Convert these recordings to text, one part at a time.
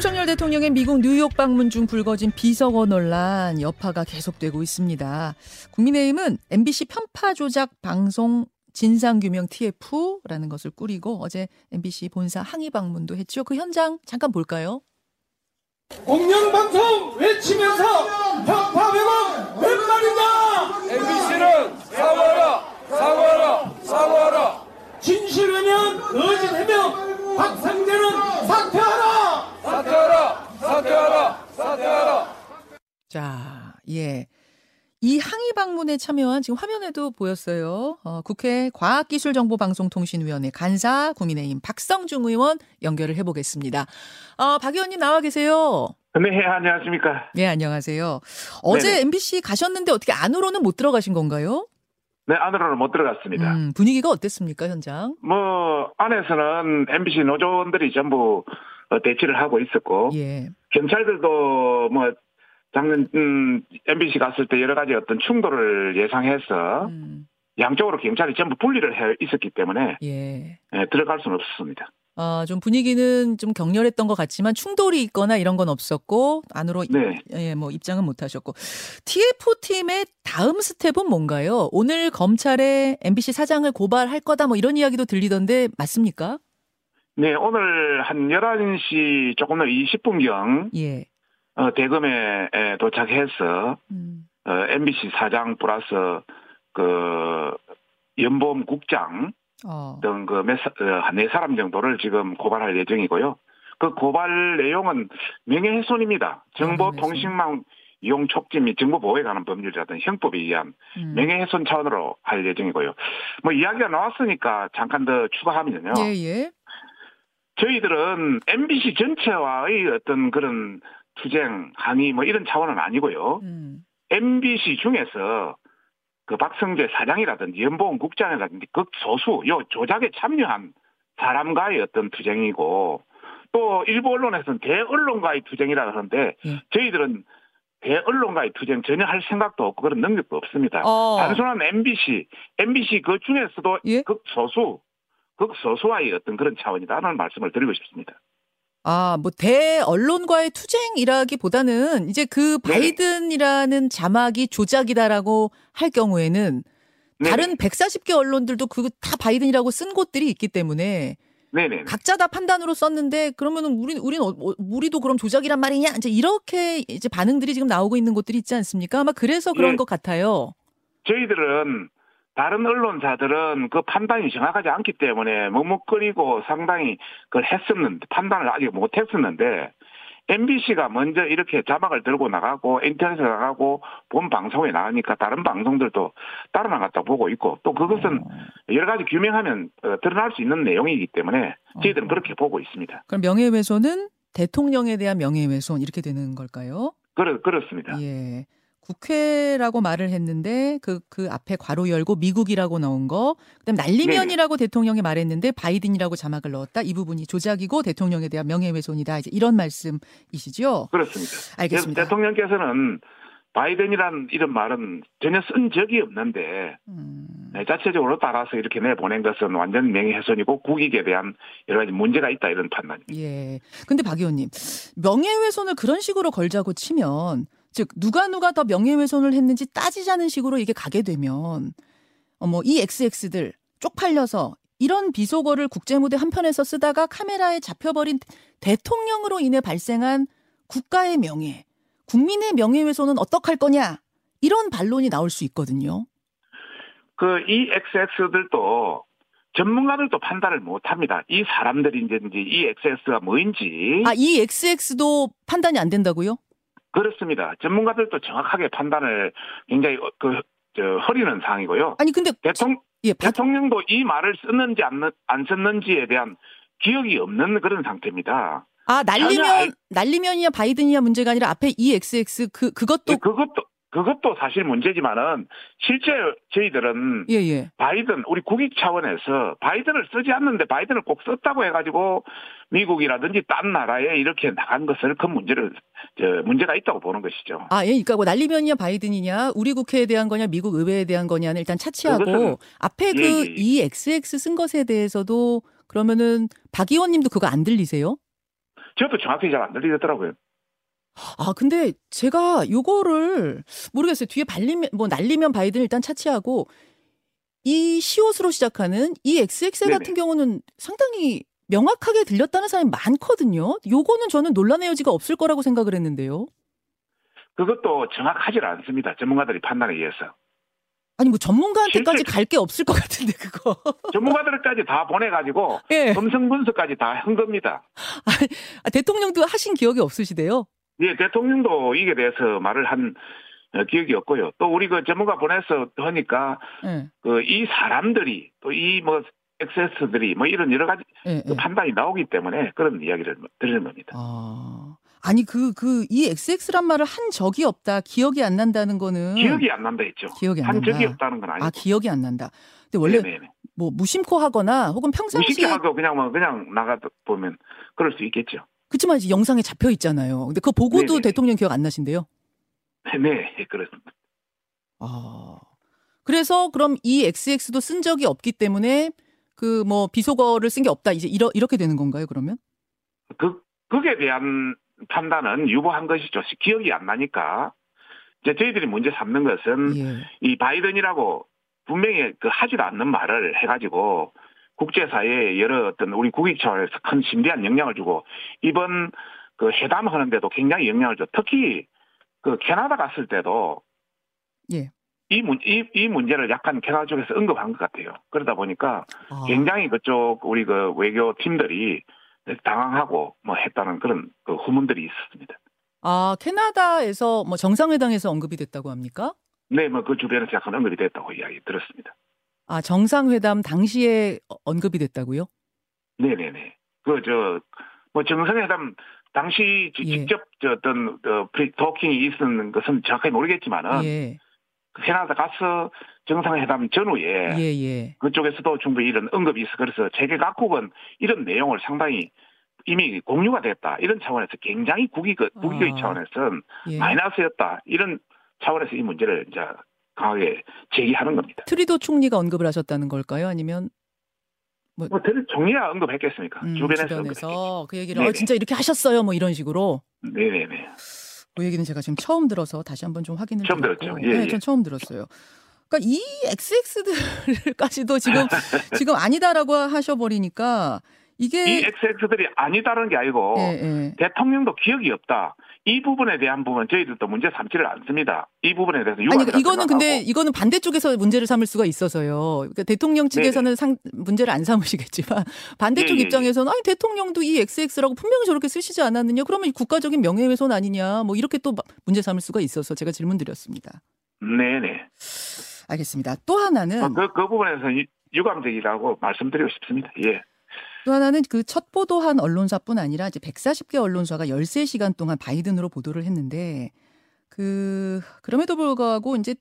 윤석열 대통령의 미국 뉴욕 방문 중 불거진 비서거 논란 여파가 계속되고 있습니다. 국민의힘은 MBC 편파 조작 방송 진상규명 TF라는 것을 꾸리고 어제 MBC 본사 항의 방문도 했죠. 그 현장 잠깐 볼까요? 공영방송 외치면서 편파 왜곡 웬 말이냐 MBC는 사과하라, 사과하라, 사과하라. 진실 외면 거짓 해명 박상재는 사퇴하라 사퇴하라, 사퇴하라, 사퇴하라. 자, 예. 이 항의 방문에 참여한 지금 화면에도 보였어요. 어, 국회 과학기술정보방송통신위원회 간사 국민의힘 박성중 의원 연결을 해보겠습니다. 어, 박 의원님 나와 계세요. 네, 안녕하십니까. 네, 안녕하세요. 어제 네네. MBC 가셨는데 어떻게 안으로는 못 들어가신 건가요? 네, 안으로는 못 들어갔습니다. 음, 분위기가 어땠습니까, 현장? 뭐, 안에서는 MBC 노조원들이 전부 어, 대치를 하고 있었고, 예. 경찰들도 뭐, 작년, 음, MBC 갔을 때 여러 가지 어떤 충돌을 예상해서, 음, 양쪽으로 경찰이 전부 분리를 해 있었기 때문에, 예. 예, 들어갈 수는 없었습니다. 아, 좀 분위기는 좀 격렬했던 것 같지만 충돌이 있거나 이런 건 없었고 안으로 네. 예, 뭐 입장은 못 하셨고. TF 팀의 다음 스텝은 뭔가요? 오늘 검찰에 MBC 사장을 고발할 거다 뭐 이런 이야기도 들리던데 맞습니까? 네, 오늘 한 11시 조금 더 20분경, 예. 어, 대검에 에, 도착해서, 음. 어, MBC 사장 플러스, 그, 연보험 국장, 어. 등그 몇, 네 사람 정도를 지금 고발할 예정이고요. 그 고발 내용은 명예훼손입니다. 정보통신망 이용 촉진 및 정보 보호에 관한 법률이라 든 형법에 의한 음. 명예훼손 차원으로 할 예정이고요. 뭐 이야기가 나왔으니까 잠깐 더 추가하면요. 예, 예. 저희들은 MBC 전체와의 어떤 그런 투쟁, 항의 뭐 이런 차원은 아니고요. 음. MBC 중에서 그 박성재 사장이라든지 연보원 국장이라든지 극소수 요 조작에 참여한 사람과의 어떤 투쟁이고 또 일부 언론에서는 대언론과의 투쟁이라 하는데 예. 저희들은 대언론과의 투쟁 전혀 할 생각도 없고 그런 능력도 없습니다. 어. 단순한 MBC, MBC 그 중에서도 예? 극소수, 극소수와의 어떤 그런 차원이다라는 말씀을 드리고 싶습니다. 아, 뭐 대 언론과의 투쟁이라기보다는 이제 그 네. 바이든이라는 자막이 조작이다라고 할 경우에는 네네. 다른 140개 언론들도 그다 바이든이라고 쓴 곳들이 있기 때문에 네네. 각자 다 판단으로 썼는데 그러면은 우리 우리는 어, 어, 우리도 그럼 조작이란 말이냐 이제 이렇게 이제 반응들이 지금 나오고 있는 곳들이 있지 않습니까? 아마 그래서 그런 예. 것 같아요. 저희들은 다른 언론사들은 그 판단이 정확하지 않기 때문에 머뭇거리고 상당히 그걸 했었는데 판단을 아직 못했었는데 MBC가 먼저 이렇게 자막을 들고 나가고 인터넷에 나가고 본 방송에 나가니까 다른 방송들도 따라 나갔다 보고 있고 또 그것은 여러 가지 규명하면 어, 드러날 수 있는 내용이기 때문에 저희들은 어. 그렇게 보고 있습니다. 그럼 명예훼손은 대통령에 대한 명예훼손 이렇게 되는 걸까요? 그렇, 그렇습니다. 예. 국회라고 말을 했는데 그, 그 앞에 괄호 열고 미국이라고 넣은 거, 그다음 에 날리면이라고 대통령이 말했는데 바이든이라고 자막을 넣었다. 이 부분이 조작이고 대통령에 대한 명예훼손이다. 이제 이런 말씀이시죠? 그렇습니다. 알겠습니다. 대통령께서는 바이든이란 이런 말은 전혀 쓴 적이 없는데 음, 네, 자체적으로 따라서 이렇게 내보낸 것은 완전 명예훼손이고 국익에 대한 여러 가지 문제가 있다 이런 판단입니다. 예. 근데 박 의원님, 명예훼손을 그런 식으로 걸자고 치면, 즉 누가 누가 더 명예훼손을 했는지 따지자는 식으로 이게 가게 되면, 어머 이 XX들 쪽팔려서 이런 비속어를 국제무대 한편에서 쓰다가 카메라에 잡혀버린 대통령으로 인해 발생한 국가의 명예, 국민의 명예훼손은 어떡할 거냐 이런 반론이 나올 수 있거든요. 그 이 XX들도 전문가들도 판단을 못합니다. 이 사람들인지 이 XX가 뭐인지 아이 XX도 판단이 안 된다고요? 그렇습니다. 전문가들도 정확하게 판단을 굉장히 어, 그 저, 허리는 상이고요. 아니 근데 대통령 예, 박- 대통령도 이 말을 썼는지 안, 넣- 안 썼는지에 대한 기억이 없는 그런 상태입니다. 아 전혀 날리면 알- 날리면이야 바이든이야 문제가 아니라 앞에 EXX 그 그것도 예, 그것도 그것도 사실 문제지만은 실제 저희들은 예 예 바이든 우리 국익 차원에서 바이든을 쓰지 않는데 바이든을 꼭 썼다고 해가지고 미국이라든지 딴 나라에 이렇게 나간 것을 그 문제를 저 문제가 있다고 보는 것이죠. 아 예 그러니까 뭐 날리면이야 바이든이냐 우리 국회에 대한 거냐 미국 의회에 대한 거냐는 일단 차치하고 앞에 그 예, 예. EXX 쓴 것에 대해서도 그러면은 박 의원님도 그거 안 들리세요? 저도 정확히 잘 안 들리더라고요. 아, 근데 제가 요거를 모르겠어요. 뒤에 발리면, 뭐 날리면 바이든 일단 차치하고 이 시옷으로 시작하는 이 XXL 네네. 같은 경우는 상당히 명확하게 들렸다는 사람이 많거든요. 요거는 저는 논란의 여지가 없을 거라고 생각을 했는데요. 그것도 정확하지 않습니다. 전문가들이 판단에 의해서. 아니 뭐 전문가한테까지 갈 게 없을 것 같은데 그거. 전문가들까지 다 보내가지고 예. 음성 분석까지 다 한 겁니다. 아, 대통령도 하신 기억이 없으시대요. 예, 대통령도 이게 대해서 말을 한 어, 기억이 없고요. 또 우리 그 전문가 보내서 하니까 예. 그이 사람들이 또 이 뭐 액세스들이 뭐 이런 여러 가지 예, 그 예. 판단이 나오기 때문에 그런 이야기를 드리는 겁니다. 아. 아니 그 그 이 XX란 말을 한 적이 없다. 기억이 안 난다는 거는 기억이 안 난다 했죠. 기억이 안 한 난다. 적이 없다는 건 아니고. 아, 기억이 안 난다. 근데 원래 네네네. 뭐 무심코 하거나 혹은 평상시에 무식하고 그냥 뭐 그냥 나가 보면 그럴 수 있겠죠. 그렇지만 이제 영상에 잡혀 있잖아요. 근데 그거 보고도 네네. 대통령 기억 안 나신대요. 네, 그렇습니다. 아. 그래서 그럼 이 XX도 쓴 적이 없기 때문에 그 뭐 비속어를 쓴 게 없다. 이제 이러, 이렇게 되는 건가요, 그러면? 그 그에 대한 판단은 유보한 것이죠. 기억이 안 나니까 이제 저희들이 문제 삼는 것은 예. 이 바이든이라고 분명히 그 하지도 않는 말을 해가지고 국제사회에 여러 어떤 우리 국익 차원에서 큰 심대한 영향을 주고 이번 그 회담하는 데도 굉장히 영향을 줘. 특히 그 캐나다 갔을 때도 예. 이, 문, 이, 이 문제를 약간 캐나다 쪽에서 언급한 것 같아요. 그러다 보니까 아. 굉장히 그쪽 우리 그 외교 팀들이 당황하고 뭐 했다는 그런 그 후문들이 있었습니다. 아, 캐나다에서 뭐 정상회담에서 언급이 됐다고 합니까? 네, 뭐 그 주변에서 약간 언급이 됐다고 이야기 들었습니다. 아, 정상회담 당시에 어- 언급이 됐다고요? 네네네. 그, 저, 뭐 정상회담 당시 지- 예. 직접 저 어떤 그 free- talking이 있었는 것은 정확하게 모르겠지만은 예. 캐나다 가서 정상회담 전후에 예, 예. 그쪽에서도 충분히 이런 언급이 있어 그래서 세계 각국은 이런 내용을 상당히 이미 공유가 됐다 이런 차원에서 굉장히 국익 국익의 아. 차원에서는 예. 마이너스였다 이런 차원에서 이 문제를 이제 강하게 제기하는 겁니다. 트리도 총리가 언급을 하셨다는 걸까요? 아니면 뭐 들- 종리가 언급했겠습니까? 음, 주변에서, 주변에서 그 얘기를 어. 진짜 이렇게 하셨어요? 뭐 이런 식으로. 네네네. 그 얘기는 제가 지금 처음 들어서 다시 한번 좀 확인을 처음 드렸고. 들었죠. 예, 네, 예. 전 처음 들었어요. 그러니까 이 XX들까지도 지금 지금 아니다라고 하셔버리니까 이게 이 XX들이 아니다라는 게 아니고 예, 예. 대통령도 기억이 없다. 이 부분에 대한 부분 저희들도 문제 삼지를 않습니다. 이 부분에 대해서 아니 그러니까 이거는 근데 생각하고. 이거는 반대쪽에서 문제를 삼을 수가 있어서요. 그러니까 대통령 측에서는 상, 문제를 안 삼으시겠지만 반대쪽 예, 예, 예. 입장에서는 아니 대통령도 이 XX라고 분명히 저렇게 쓰시지 않았느냐? 그러면 국가적인 명예훼손 아니냐? 뭐 이렇게 또 문제 삼을 수가 있어서 제가 질문 드렸습니다. 네네. 알겠습니다. 또 하나는 어, 그, 그 부분에서 유- 유감적이라고 말씀드리고 싶습니다. 예. 또 하나는 그 첫 보도한 언론사뿐 아니라 이제 140개 언론사가 13시간 동안 바이든으로 보도를 했는데 그 그럼에도 불구하고 이제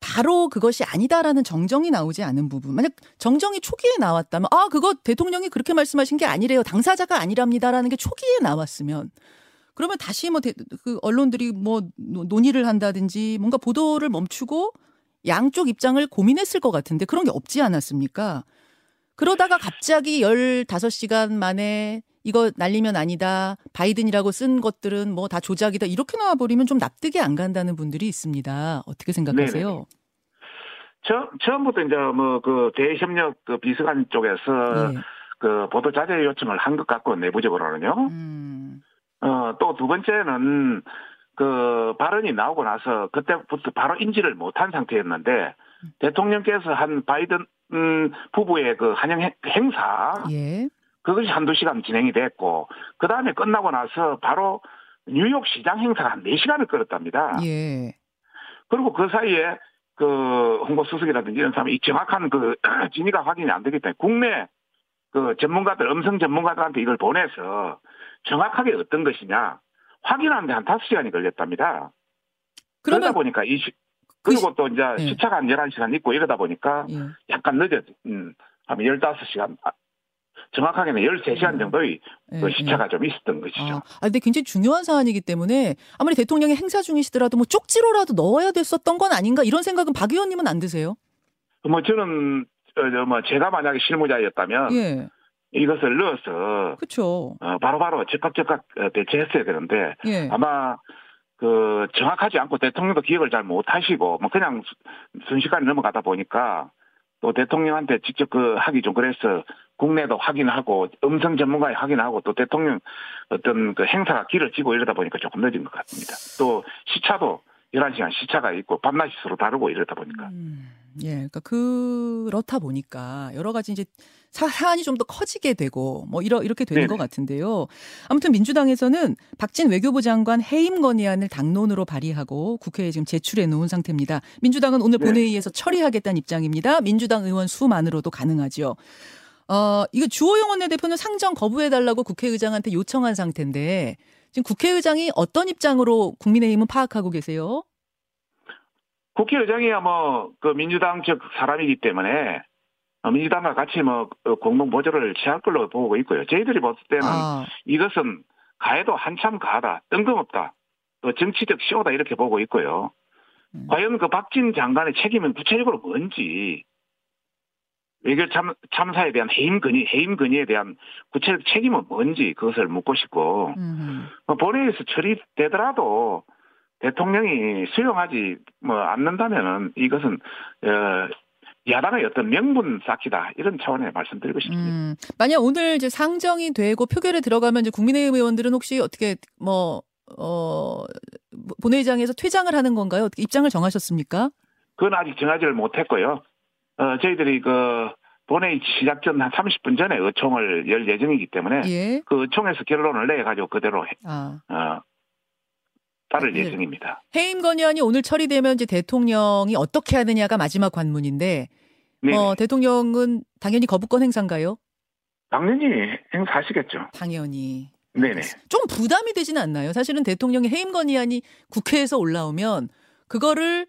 바로 그것이 아니다라는 정정이 나오지 않은 부분. 만약 정정이 초기에 나왔다면 아, 그거 대통령이 그렇게 말씀하신 게 아니래요. 당사자가 아니랍니다라는 게 초기에 나왔으면 그러면 다시 뭐 그 언론들이 뭐 노- 논의를 한다든지 뭔가 보도를 멈추고 양쪽 입장을 고민했을 것 같은데 그런 게 없지 않았습니까? 그러다가 갑자기 15시간 만에 이거 날리면 아니다. 바이든이라고 쓴 것들은 뭐 다 조작이다. 이렇게 나와버리면 좀 납득이 안 간다는 분들이 있습니다. 어떻게 생각하세요? 처, 처음부터 이제 뭐 그 대외협력 그 비서관 쪽에서 예. 그 보도 자제 요청을 한 것 같고 내부적으로는요. 음, 어, 또 두 번째는 그 발언이 나오고 나서 그때부터 바로 인지를 못한 상태였는데 대통령께서 한 바이든 음, 부부의 그 환영 행- 행사 예. 그것이 한두 시간 진행이 됐고 그 다음에 끝나고 나서 바로 뉴욕 시장 행사가 한 4시간을 끌었답니다. 예. 그리고 그 사이에 그 홍보 수석이라든지 이런 사람이 이 정확한 그 진위가 확인이 안 되기 때문에 국내 그 전문가들 음성 전문가들한테 이걸 보내서 정확하게 어떤 것이냐 확인하는데 한 5시간이 걸렸답니다. 그러다 그러면 보니까 이 시, 그 그리고 또 이제 예. 시차가 한 11시간 있고 이러다 보니까 예. 약간 늦어 음, 하면 15시간 아, 정확하게는 13시간 정도의 예, 그 예. 시차가 좀 있었던 것이죠. 아, 아, 근데 굉장히 중요한 사안이기 때문에 아무리 대통령이 행사 중이시더라도 뭐 쪽지로라도 넣어야 됐었던 건 아닌가 이런 생각은 박 의원님은 안 드세요? 뭐 저는 어, 저, 뭐 제가 만약에 실무자였다면 예. 이것을 넣어서 그렇죠. 어, 바로바로 즉각 즉각 어, 대처했어야 되는데 예. 아마 그 정확하지 않고 대통령도 기억을 잘 못하시고 뭐 그냥 수- 순식간에 넘어가다 보니까 또 대통령한테 직접 그 하기 좀 그래서 국내도 확인하고 음성 전문가에 확인하고 또 대통령 어떤 그 행사가 길을 지고 이러다 보니까 조금 늦은 것 같습니다. 또 시차도 11시간 시차가 있고 밤낮이 서로 다르고 이러다 보니까 음, 예, 그러니까 그렇다 보니까 여러 가지 이제 사, 사안이 좀 더 커지게 되고 뭐 이러 이렇게 되는 네네. 것 같은데요. 아무튼 민주당에서는 박진 외교부 장관 해임 건의안을 당론으로 발의하고 국회에 지금 제출해 놓은 상태입니다. 민주당은 오늘 네. 본회의에서 처리하겠다는 입장입니다. 민주당 의원 수만으로도 가능하죠. 어, 이거 주호영 원내대표는 상정 거부해 달라고 국회의장한테 요청한 상태인데 지금 국회의장이 어떤 입장으로 국민의힘은 파악하고 계세요? 국회의장이야 뭐 그 민주당 쪽 사람이기 때문에 어, 민주당과 같이 뭐 어, 공동 보조를 취할 걸로 보고 있고요. 저희들이 봤을 때는 아, 이것은 가해도 한참 가하다, 뜬금없다, 또 정치적 쇼다 이렇게 보고 있고요. 음. 과연 그 박진 장관의 책임은 구체적으로 뭔지 외교 참, 참사에 대한 해임 건의, 해임 건의에 대한 구체적 책임은 뭔지 그것을 묻고 싶고 음. 뭐 본회의에서 처리되더라도 대통령이 수용하지 뭐 않는다면은 이것은 어, 야당의 어떤 명분 쌓기다 이런 차원에 말씀드리고 싶습니다. 음, 만약 오늘 이제 상정이 되고 표결에 들어가면 이제 국민의힘 의원들은 혹시 어떻게 뭐, 어, 본회의장에서 퇴장을 하는 건가요? 어떻게 입장을 정하셨습니까? 그건 아직 정하지를 못했고요. 어, 저희들이 그 본회의 시작 전 한 30분 전에 의총을 열 예정이기 때문에 예. 그 의총에서 결론을 내 가지고 그대로 해- 아. 어, 따를 네. 예정입니다. 해임 건의안이 오늘 처리되면 이제 대통령이 어떻게 하느냐가 마지막 관문인데, 네, 어, 대통령은 당연히 거부권 행사인가요? 당연히 행사하시겠죠. 당연히. 네네. 좀 부담이 되지는 않나요? 사실은 대통령의 해임 건의안이 국회에서 올라오면 그거를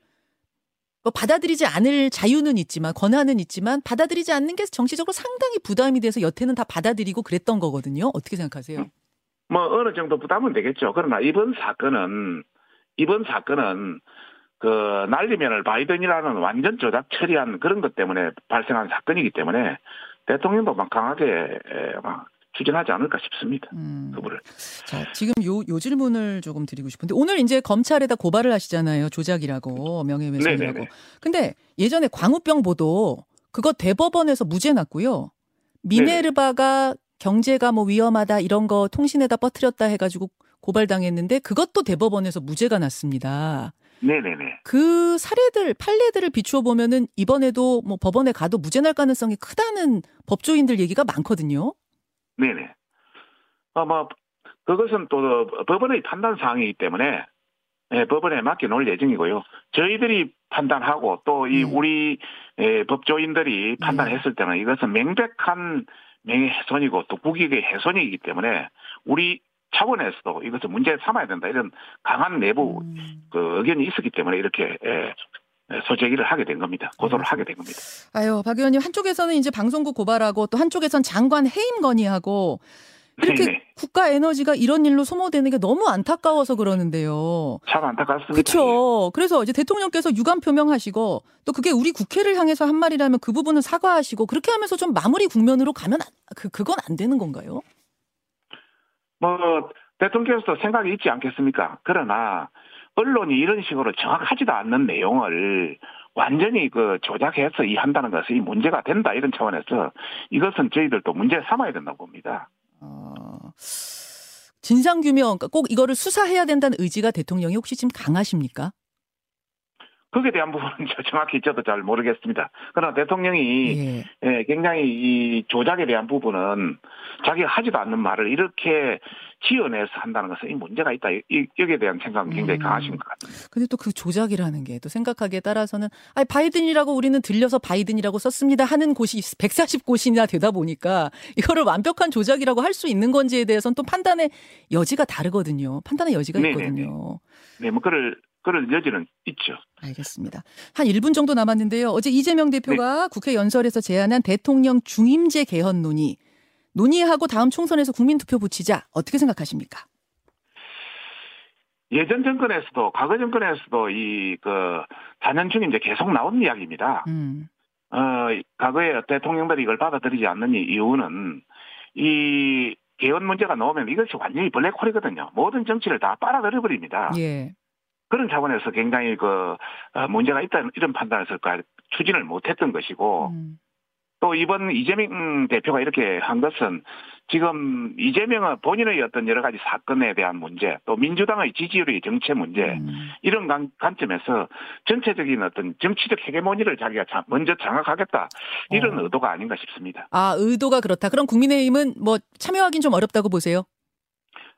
뭐 받아들이지 않을 자유는 있지만 권한은 있지만 받아들이지 않는 게 정치적으로 상당히 부담이 돼서 여태는 다 받아들이고 그랬던 거거든요. 어떻게 생각하세요? 뭐 어느 정도 부담은 되겠죠. 그러나 이번 사건은 이번 사건은 그 날리면을 바이든이라는 완전 조작 처리한 그런 것 때문에 발생한 사건이기 때문에 대통령도 막 강하게 에, 막 추진하지 않을까 싶습니다. 음. 그분을. 자, 지금 요, 요 질문을 조금 드리고 싶은데 오늘 이제 검찰에다 고발을 하시잖아요. 조작이라고 명예훼손이라고. 네네네. 근데 예전에 광우병 보도 그거 대법원에서 무죄 났고요. 미네르바가 경제가 뭐 위험하다 이런 거 통신에다 퍼뜨렸다 해가지고 고발당했는데 그것도 대법원에서 무죄가 났습니다. 네네네. 그 사례들 판례들을 비추어 보면은 이번에도 뭐 법원에 가도 무죄 날 가능성이 크다는 법조인들 얘기가 많거든요. 네네. 어, 뭐, 그것은 또 법원의 판단 사항이기 때문에, 예, 법원에 맡겨놓을 예정이고요. 저희들이 판단하고 또이 네. 우리 예, 법조인들이 판단했을 때는 이것은 명백한 명예 훼손이고 또 국익의 훼손이기 때문에 우리 차원에서도 이것을 문제 삼아야 된다 이런 강한 내부 음. 그 의견이 있었기 때문에 이렇게 예, 소제기를 하게 된 겁니다. 고소를 하게 된 겁니다. 아유, 박 의원님 한쪽에서는 이제 방송국 고발하고 또 한쪽에선 장관 해임 건의하고 이렇게 네네. 국가 에너지가 이런 일로 소모되는 게 너무 안타까워서 그러는데요. 참 안타깝습니다. 그렇죠. 그래서 이제 대통령께서 유감 표명하시고 또 그게 우리 국회를 향해서 한 말이라면 그 부분은 사과하시고 그렇게 하면서 좀 마무리 국면으로 가면 안- 그 그건 안 되는 건가요? 뭐 대통령께서도 생각이 있지 않겠습니까? 그러나 언론이 이런 식으로 정확하지도 않는 내용을 완전히 그 조작해서 이 한다는 것이 문제가 된다 이런 차원에서 이것은 저희들도 문제 삼아야 된다고 봅니다. 어, 진상 규명 그러니까 꼭 이거를 수사해야 된다는 의지가 대통령이 혹시 지금 강하십니까? 거기에 대한 부분은 저 정확히 저도 잘 모르겠습니다. 그러나 대통령이 예. 예, 굉장히 이 조작에 대한 부분은 자기가 하지도 않는 말을 이렇게 지어내서 한다는 것은 이 문제가 있다. 이, 여기에 대한 생각은 굉장히 음. 강하신 것 같습니다. 근데 또 그 조작이라는 게 또 생각하기에 따라서는 아니 바이든이라고 우리는 들려서 바이든이라고 썼습니다 하는 곳이 140곳이나 되다 보니까 이거를 완벽한 조작이라고 할 수 있는 건지에 대해서는 또 판단의 여지가 다르거든요. 판단의 여지가 네네네. 있거든요. 네, 뭐 그럴 그럴 여지는 있죠. 알겠습니다. 한 1분 정도 남았는데요. 어제 이재명 대표가 국회 연설에서 제안한 대통령 중임제 개헌 논의 논의하고 다음 총선에서 국민투표 붙이자 어떻게 생각하십니까? 예전 정권에서도 과거 정권에서도 이그 4년 중임제 계속 나온 이야기입니다. 음. 어 과거에 대통령들이 이걸 받아들이지 않는 이- 이유는 이 개헌 문제가 나오면 이것이 완전히 블랙홀이거든요. 모든 정치를 다 빨아들여 버립니다. 예. 그런 차원에서 굉장히 그 어, 문제가 있다는 이런 판단을 쓸까 추진을 못했던 것이고 음. 또 이번 이재명 대표가 이렇게 한 것은 지금 이재명은 본인의 어떤 여러 가지 사건에 대한 문제 또 민주당의 지지율의 정체 문제 음. 이런 관, 관점에서 전체적인 어떤 정치적 헤게모니를 자기가 자- 먼저 장악하겠다 이런 어. 의도가 아닌가 싶습니다. 아, 의도가 그렇다. 그럼 국민의힘은 뭐 참여하긴 좀 어렵다고 보세요?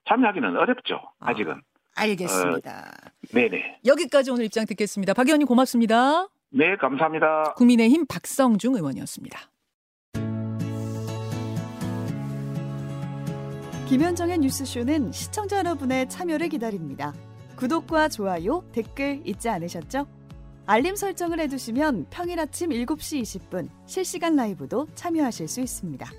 참여하기는 어렵죠. 아. 아직은. 알겠습니다. 네네. 여기까지 오늘 입장 듣겠습니다. 박 의원님 고맙습니다. 네 감사합니다. 국민의힘 박성중 의원이었습니다. 김현정의 뉴스쇼는 시청자 여러분의 참여를 기다립니다. 구독과 좋아요, 댓글 잊지 않으셨죠? 알림 설정을 해두시면 평일 아침 7시 20분 실시간 라이브도 참여하실 수 있습니다.